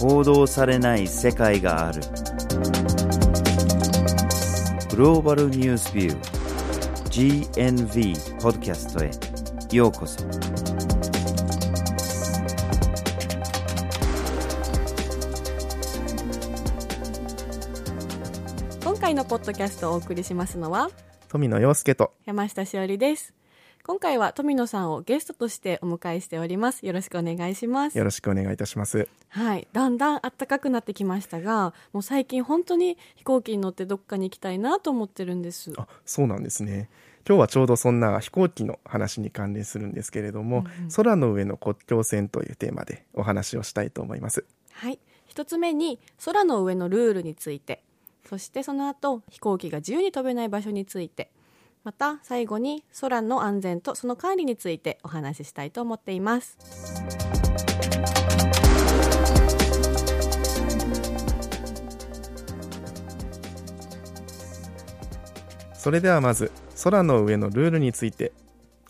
報道されない世界がある。グローバルニュースビュー GNV ポッドキャストへ。ようこそ。今回のポッドキャストをお送りしますのは富野陽介と山下しおりです今回は富野さんをゲストとしてお迎えしております。よろしくお願いします。よろしくお願いいたします。はい。だんだん暖かくなってきましたがもう最近本当に飛行機に乗ってどっかに行きたいなと思ってるんです。あそうなんですね。今日はちょうどそんな飛行機の話に関連するんですけれども、うんうん、空の上の国境線というテーマでお話をしたいと思います。はい。一つ目に空の上のルールについて。そしてその後飛行機が自由に飛べない場所についてまた最後に空の安全とその管理についてお話ししたいと思っています。それではまず空の上のルールについて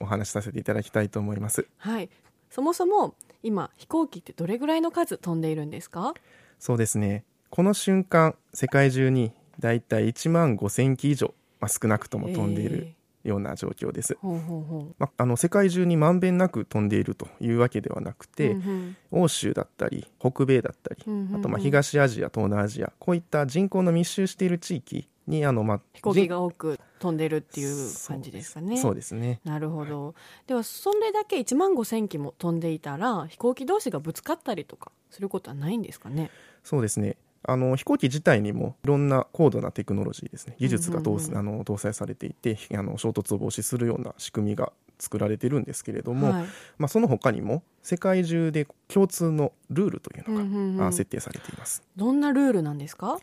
お話しさせていただきたいと思います。はい。そもそも今飛行機ってどれぐらいの数飛んでいるんですか？そうですね。この瞬間世界中にだいたい1万5000機以上まあ、少なくとも飛んでいるような状況です。ほうほうほう。まあ、あの世界中にまんべんなく飛んでいるというわけではなくて、うんうん、欧州だったり北米だったり、うんうんうん、あとまあ東アジア東南アジアこういった人口の密集している地域にあの、まあ、飛行機が多く飛んでるっていう感じですかね。そうですね。なるほど、はい、ではそれだけ1万5,000機も飛んでいたら飛行機同士がぶつかったりとかすることはないんですかね？そうですねあの飛行機自体にもいろんな高度なテクノロジーですね。技術が搭,、あの搭載されていてあの衝突を防止するような仕組みが作られてるんですけれども、はい、まあ、その他にも世界中で共通のルールというのが設定されています。どんなルールなんですか？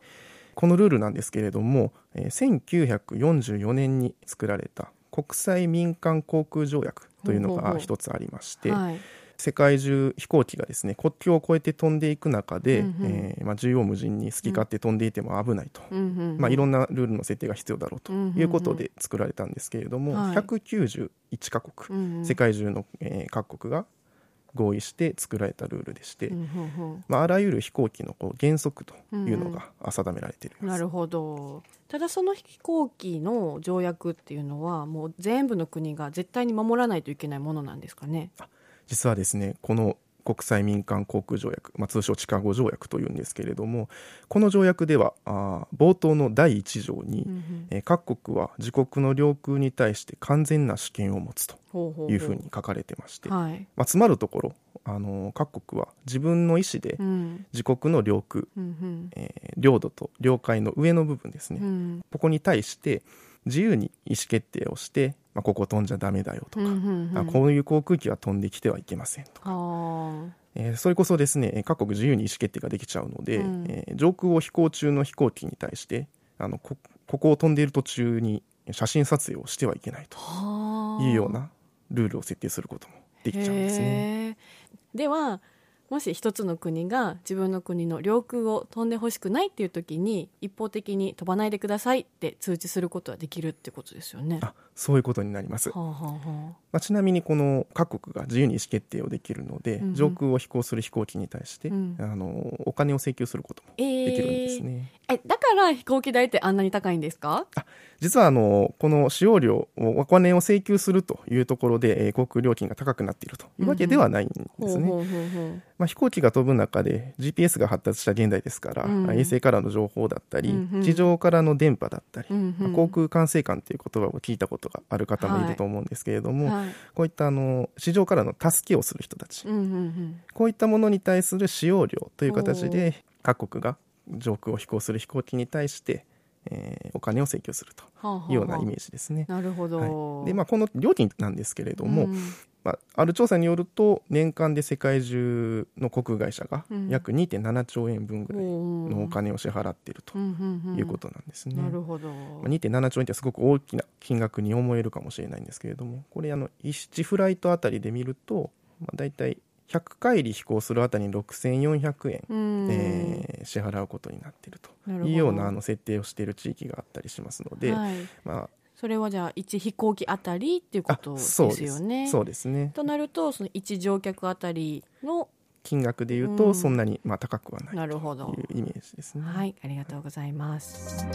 このルールなんですけれども、えー、1944年に作られた国際民間航空条約というのが一つありまして、はい世界中飛行機がですね国境を越えて飛んでいく中で、うんうん、えー、まあ、縦横無尽に好き勝手飛んでいても危ないと、うん。うんうん、まあ、いろんなルールの設定が必要だろうということで作られたんですけれども、うんうんうん、191カ国、はい、世界中の、えー、各国が合意して作られたルールでして、うんうん、まあ、あらゆる飛行機のこう原則というのが定められています、うん、なるほど。ただその飛行機の条約っていうのはもう全部の国が絶対に守らないといけないものなんですかね？実はですねこの国際民間航空条約、まあ、通称チカゴ条約というんですけれどもこの条約ではあ冒頭の第1条に、うん、えー、各国は自国の領空に対して完全な主権を持つというふうに書かれてまして、まあ、つまるところあの各国は自分の意思で自国の領空、うん、えー、領土と領海の上の部分ですね、うん、ここに対して自由に意思決定をしてまあ、ここ飛んじゃダメだよとか、うんうんうん、こういう航空機は飛んできてはいけませんとか、えー、それこそですね各国自由に意思決定ができちゃうので、うん、えー、上空を飛行中の飛行機に対してあのこここを飛んでいる途中に写真撮影をしてはいけないというようなルールを設定することもできちゃうんですね。ではもし一つの国が自分の国の領空を飛んでほしくないっていう時に一方的に飛ばないでくださいって通知することはできるってことですよね。あそういうことになります。はあはあ、まあ、ちなみにこの各国が自由に意思決定をできるので、うんうん、上空を飛行する飛行機に対して、うん、あのお金を請求することもできるんですね。えー、えだから飛行機代ってあんなに高いんですか？あ実はあのこの使用料お金を請求するというところで、えー、航空料金が高くなっているというわけではないんですね。まあ、飛行機が飛ぶ中で GPS が発達した現代ですから、うん、衛星からの情報だったり、うんうん、地上からの電波だったり、うん航空管制官という言葉を聞いたことがある方もいると思うんですけれども、はい。はい、こういったあの地上からの助けをする人たち、こういったものに対する使用料という形で各国が上空を飛行する飛行機に対してえー、お金を請求するというようなイメージですね。はあはあ、なるほど、はい、でまあ、この料金なんですけれども、うん、まあ、ある調査によると年間で世界中の航空会社が約2.7兆円分ぐらいのお金を支払っているということなんですね。なるほど、まあ、2.7兆円ってすごく大きな金額に思えるかもしれないんですけれどもこれあの1フライトあたりで見ると、まあ、大体100回り飛行するあたりに6400円、えー、支払うことになっているというようなあの設定をしている地域があったりしますので、はい、まあ、それはじゃあ1飛行機あたりっていうことですよね。そうです。ね。となるとその1乗客あたりの金額でいううん。とそんなにまあ高くはないというイメージですね。はいありがとうございます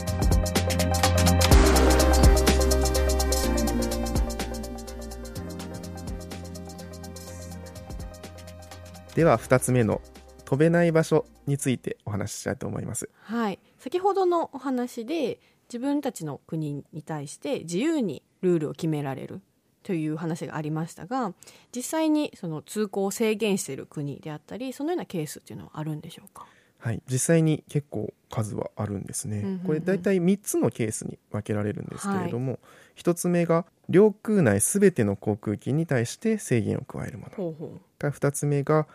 では2つ目の飛べない場所についてお話ししたいと思います。はい先ほどのお話で自分たちの国に対して自由にルールを決められるという話がありましたが実際にその通行を制限している国であったりそのようなケースっていうのはあるんでしょうか？はい、実際に結構数はあるんですね。うんうんうんこれ大体3つのケースに分けられるんですけれども、1つ目が領空内すべての航空機に対して制限を加えるもの。ほうほが2つ目が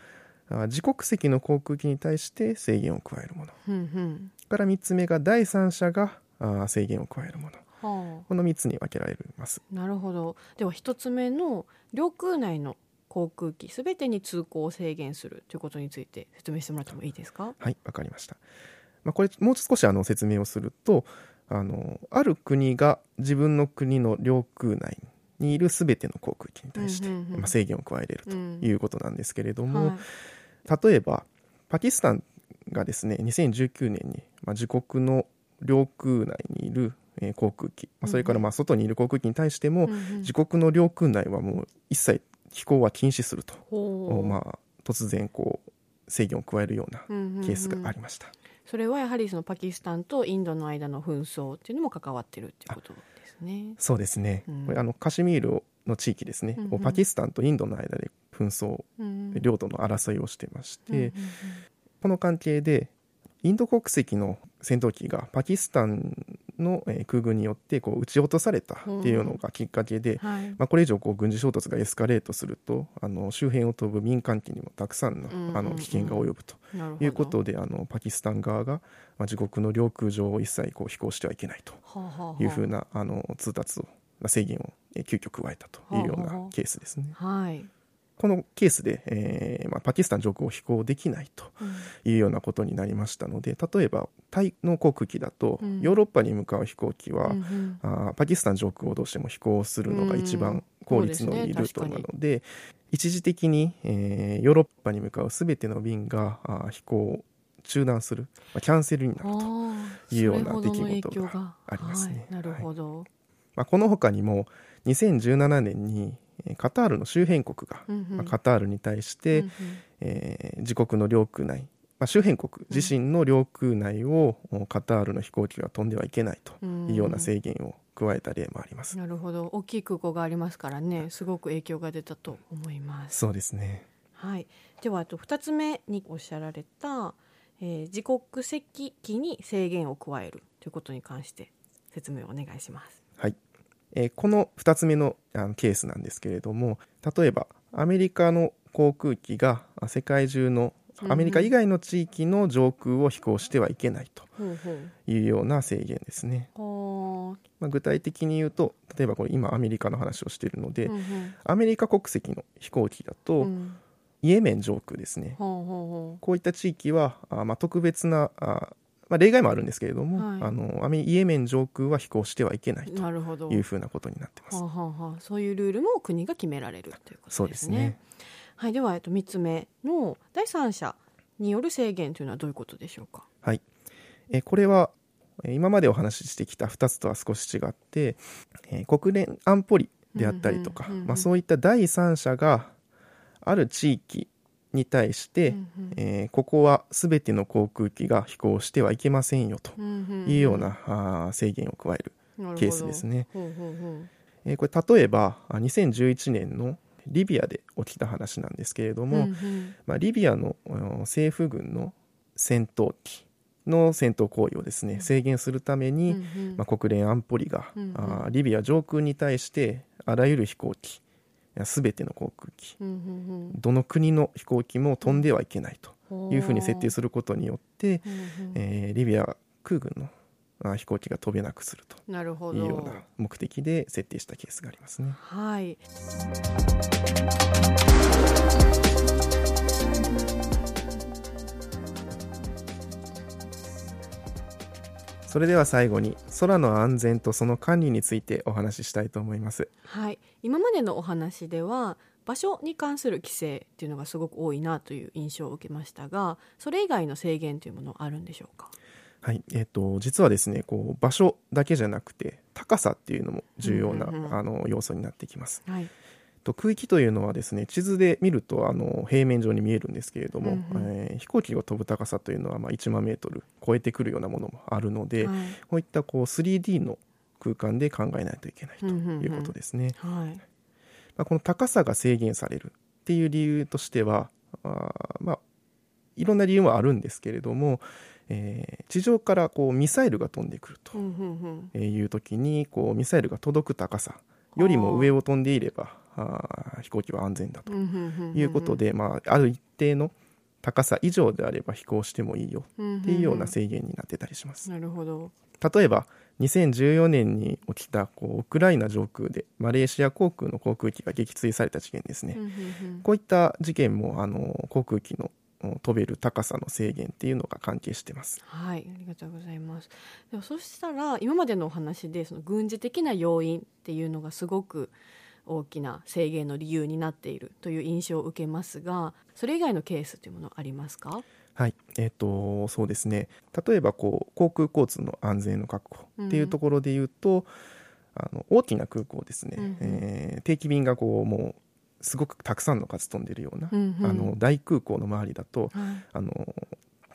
あ自国籍の航空機に対して制限を加えるもの。う。うんうん。から3つ目が第三者があ制限を加えるもの。はこの3つに分けられます。あ。なるほど。では一つ目の領空内の航空機すべてに通行を制限するということについて説明してもらってもいいですか？はい、わかりました。まあ、これもう少しあの説明をするとあのある国が自分の国の領空内にいるすべての航空機に対して、うんうんうんまあ、制限を加えれるとうんいうことなんですけれども、はい。例えばパキスタンがですね2019年に、まあ、自国の領空内にいる、えー航空機、まあ、それからまあ外にいる航空機に対しても、うんうん自国の領空内はもう一切飛行は禁止すると、まあ、突然こう制限を加えるようなうんうんうん。ケースがありました。それはやはりそのパキスタンとインドの間の紛争っていうのも関わってるっていうことですね。そうですね、うん。これあのカシミールの地域ですね、うんうんパキスタンとインドの間で紛争うん領土の争いをしてまして、うんうん。この関係でインド国籍の戦闘機がパキスタンのえー空軍によってこう撃ち落とされたっていうのがきっかけで、うんはい。まあ、これ以上こう軍事衝突がエスカレートするとあの周辺を飛ぶ民間機にもたくさんのうんうんうんあの危険が及ぶと。いうことであのパキスタン側が、まあ、自国の領空上を一切こう飛行してはいけないとはあはあはあいうふうなあの通達をまあ制限をえー急遽加えたというようはあはあなケースですね。はい。このケースで、えーまあ、パキスタン上空を飛行できないとうん。いうようなことになりましたので例えばタイの航空機だと、うん。ヨーロッパに向かう飛行機は、うんうん。あーパキスタン上空をどうしても飛行するのが一番効率のいいルートなので,、一時的に、えーヨーロッパに向かうすべての便があー飛行を中断する、まあ、キャンセルになると。いうような出来事がありますね。はい、なるほど、まあ、この他にも2017年にえーカタールの周辺国が、うんうん。まあ、カタールに対して、うんうん。えー自国の領空内、まあ、周辺国自身の領空内をおカタールの飛行機が飛んではいけないというような制限を加えた例もあります。なるほど。大きい空港がありますからねすごく影響が出たと思います。そうですね。はい、ではあと2つ目におっしゃられた、えー自国籍機に制限を加えるということに関して説明をお願いします。はい、えーこの2つ目のあのケースなんですけれども例えばアメリカの航空機があ世界中のアメリカ以外の地域の上空を飛行してはいけないというような制限ですね、ほまあ、具体的に言うと例えばこれ今アメリカの話をしているので、アメリカ国籍の飛行機だと、うん。イエメン上空ですね。こういった地域はあ、まあ、特別なあ、まあ、例外もあるんですけれども、はい。あのアメイエメン上空は飛行してはいけないうというふうなことになってます。はあはあはあ、そういうルールも国が決められるということですね。そうですね。はい、では、えっと、3つ目の第三者による制限というのはどういうことでしょうか？はい、えーこれはえー今までお話ししてきた2つとは少し違って、えー国連安保理であったりとか、まあ、そういった第三者がある地域に対して、うんうん。えーここは全ての航空機が飛行してはいけませんよとうんんいうような、あー制限を加える、ケースですね。ほうほうほう。えーこれ例えばあ2011年のリビアで起きた話なんですけれども、うんうん。まあ、リビアの政府軍の戦闘機の戦闘行為をですね制限するために、うんうん。まあ、国連安保理が、うんうん。あーリビア上空に対してあらゆる飛行機すべての航空機どの国の飛行機も飛んではいけないとうんいうふうに設定することによって、えーリビア空軍のあ飛行機が飛べなくするとなるほど。いうような目的で設定したケースがありますね。はい。それでは最後に空の安全とその管理についてお話ししたいと思います。はい、今までのお話では場所に関する規制っていうのがすごく多いなという印象を受けましたがそれ以外の制限というものはあるんでしょうか？はい。えーと、実はですねこう場所だけじゃなくて高さっていうのも重要な、うんうんうん、あの要素になってきます。はい。と空域というのはですね地図で見るとあの平面上に見えるんですけれども、うんうん、えー、飛行機が飛ぶ高さというのはまあ1万メートル超えてくるようなものもあるので、はい、こういったこう 3D の空間で考えないといけないということですね。この高さが制限されるっていう理由としてはあまあいろんな理由もあるんですけれども、えー、地上からこうミサイルが飛んでくるという時にこうミサイルが届く高さよりも上を飛んでいればあ飛行機は安全だということで、まあ、ある一定の高さ以上であれば飛行してもいいよっていうような制限になってたりします。なるほど例えば2014年に起きたこうウクライナ上空でマレーシア航空の航空機が撃墜された事件ですね、こういった事件もあの航空機の飛べる高さの制限っていうのが関係してます。はい、ありがとうございます。でもそしたら今までのお話でその軍事的な要因っていうのがすごく大きな制限の理由になっているという印象を受けますが、それ以外のケースというものありますか？はい、えーと、そうですね。例えばこう航空交通の安全の確保っていうところでいうと、うん、あの大きな空港ですね、うん、えー、定期便がこうもうすごくたくさんの数飛んでるような、うんうん、あの大空港の周りだと、はい、あの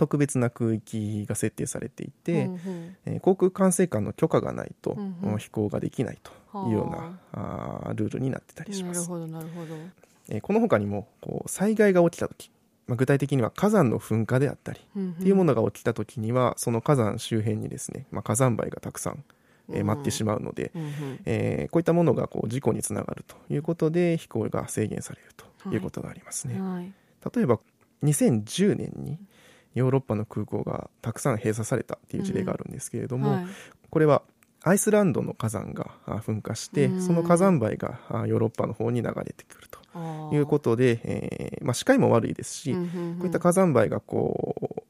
特別な空域が設定されていて、うんうん、えー、航空管制官の許可がないと、うんうん、飛行ができないというようなあ。ルールになってたりします。なるほどなるほど。えー、この他にもこう災害が起きた時まあ、具体的には火山の噴火であったりっていうものが起きた時にはその火山周辺にですね、まあ、火山灰がたくさんえー、待ってしまうので、えー、こういったものがこう事故につながるということで飛行が制限されるということがありますね。はい、例えば2010年にヨーロッパの空港がたくさん閉鎖されたっていう事例があるんですけれども、うんはい、これはアイスランドの火山が噴火して、その火山灰がヨーロッパの方に流れてくるということで、えーまあ、視界も悪いですし、こういった火山灰がこう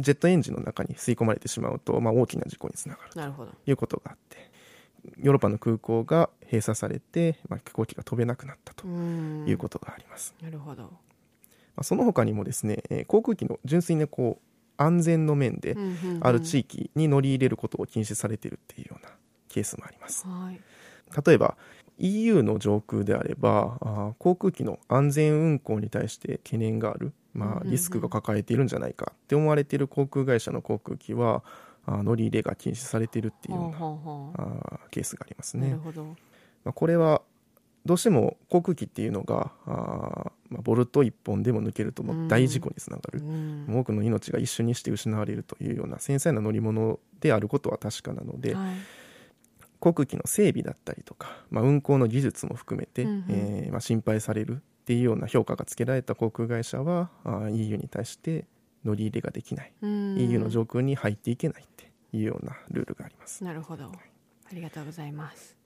ジェットエンジンの中に吸い込まれてしまうと、まあ、大きな事故につながるということがあってヨーロッパの空港が閉鎖されて、まあ、飛行機が飛べなくなったということがあります。なるほど、まあ、その他にもですね、えー、航空機の純粋なこう安全の面である地域に乗り入れることを禁止されているっていうようなケースもあります。はい、例えば EU の上空であればあ航空機の安全運航に対して懸念がある。まあ、リスクが抱えているんじゃないかって思われている航空会社の航空機はあ乗り入れが禁止されているっていうようなあケースがありますね。まあ、これはどうしても航空機っていうのがあ、まあ、ボルト1本でも抜けるともう大事故につながる、うん、多くの命が一瞬にして失われるというような繊細な乗り物であることは確かなので、はい、航空機の整備だったりとか、まあ、運航の技術も含めて、うんうん、えー、まあ、心配されるっていうような評価がつけられた航空会社はあ EU に対して乗り入れができない。EU の上空に入っていけないっていうようなルールがあります。なるほど。ありがとうございます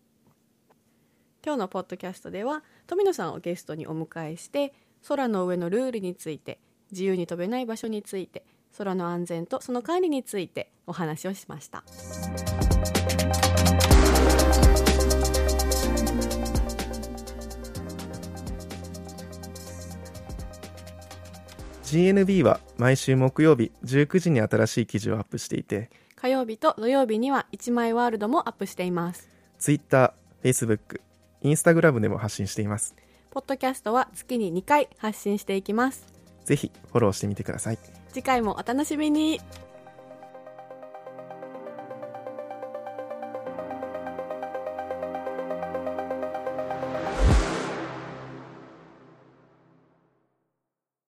今日のポッドキャストでは富野さんをゲストにお迎えして空の上のルールについて自由に飛べない場所について空の安全とその管理についてお話をしました。GNB は毎週木曜日19時に新しい記事をアップしていて火曜日と土曜日には1枚ワールドもアップしています Twitter、Facebook、Instagram でも発信しています。ポッドキャストは月に2回発信していきます。ぜひフォローしてみてください。次回もお楽しみに